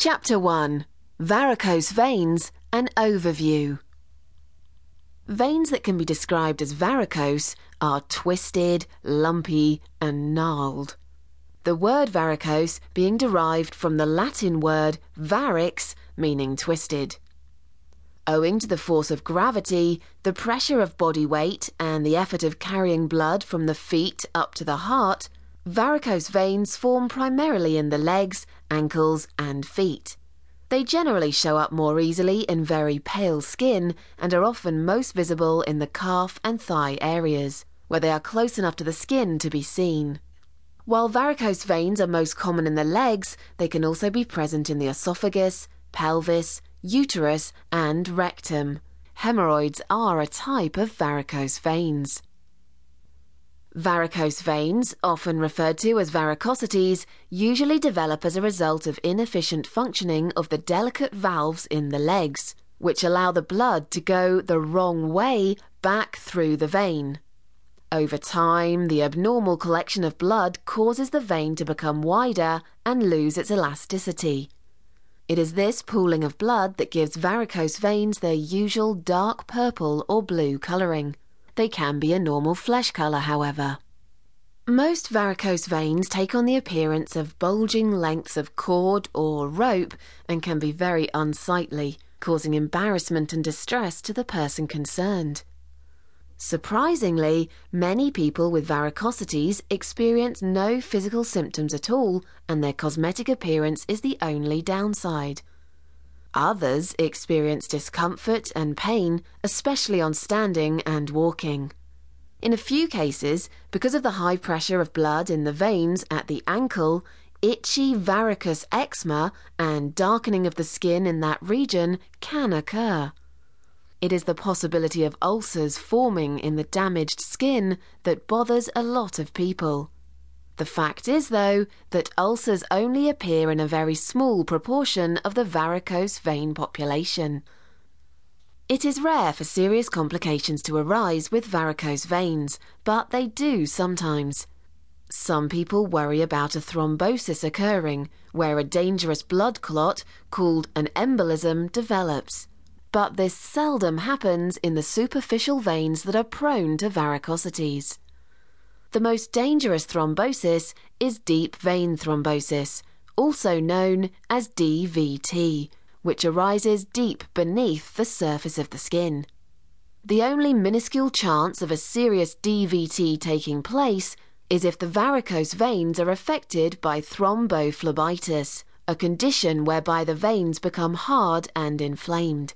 Chapter 1 Varicose Veins An Overview. Veins that can be described as varicose are twisted, lumpy, and gnarled. The word varicose being derived from the Latin word varix, meaning twisted. Owing to the force of gravity, the pressure of body weight, and the effort of carrying blood from the feet up to the heart, varicose veins form primarily in the legs, ankles, and feet. They generally show up more easily in very pale skin and are often most visible in the calf and thigh areas, where they are close enough to the skin to be seen. While varicose veins are most common in the legs, they can also be present in the esophagus, pelvis, uterus, and rectum. Hemorrhoids are a type of varicose veins. Varicose veins, often referred to as varicosities, usually develop as a result of inefficient functioning of the delicate valves in the legs, which allow the blood to go the wrong way back through the vein. Over time, the abnormal collection of blood causes the vein to become wider and lose its elasticity. It is this pooling of blood that gives varicose veins their usual dark purple or blue colouring. They can be a normal flesh colour, however. Most varicose veins take on the appearance of bulging lengths of cord or rope and can be very unsightly, causing embarrassment and distress to the person concerned. Surprisingly, many people with varicosities experience no physical symptoms at all, and their cosmetic appearance is the only downside. Others experience discomfort and pain, especially on standing and walking. In a few cases, because of the high pressure of blood in the veins at the ankle, itchy varicose eczema and darkening of the skin in that region can occur. It is the possibility of ulcers forming in the damaged skin that bothers a lot of people. The fact is, though, that ulcers only appear in a very small proportion of the varicose vein population. It is rare for serious complications to arise with varicose veins, but they do sometimes. Some people worry about a thrombosis occurring, where a dangerous blood clot, called an embolism, develops. But this seldom happens in the superficial veins that are prone to varicosities. The most dangerous thrombosis is deep vein thrombosis, also known as DVT, which arises deep beneath the surface of the skin. The only minuscule chance of a serious DVT taking place is if the varicose veins are affected by thrombophlebitis, a condition whereby the veins become hard and inflamed.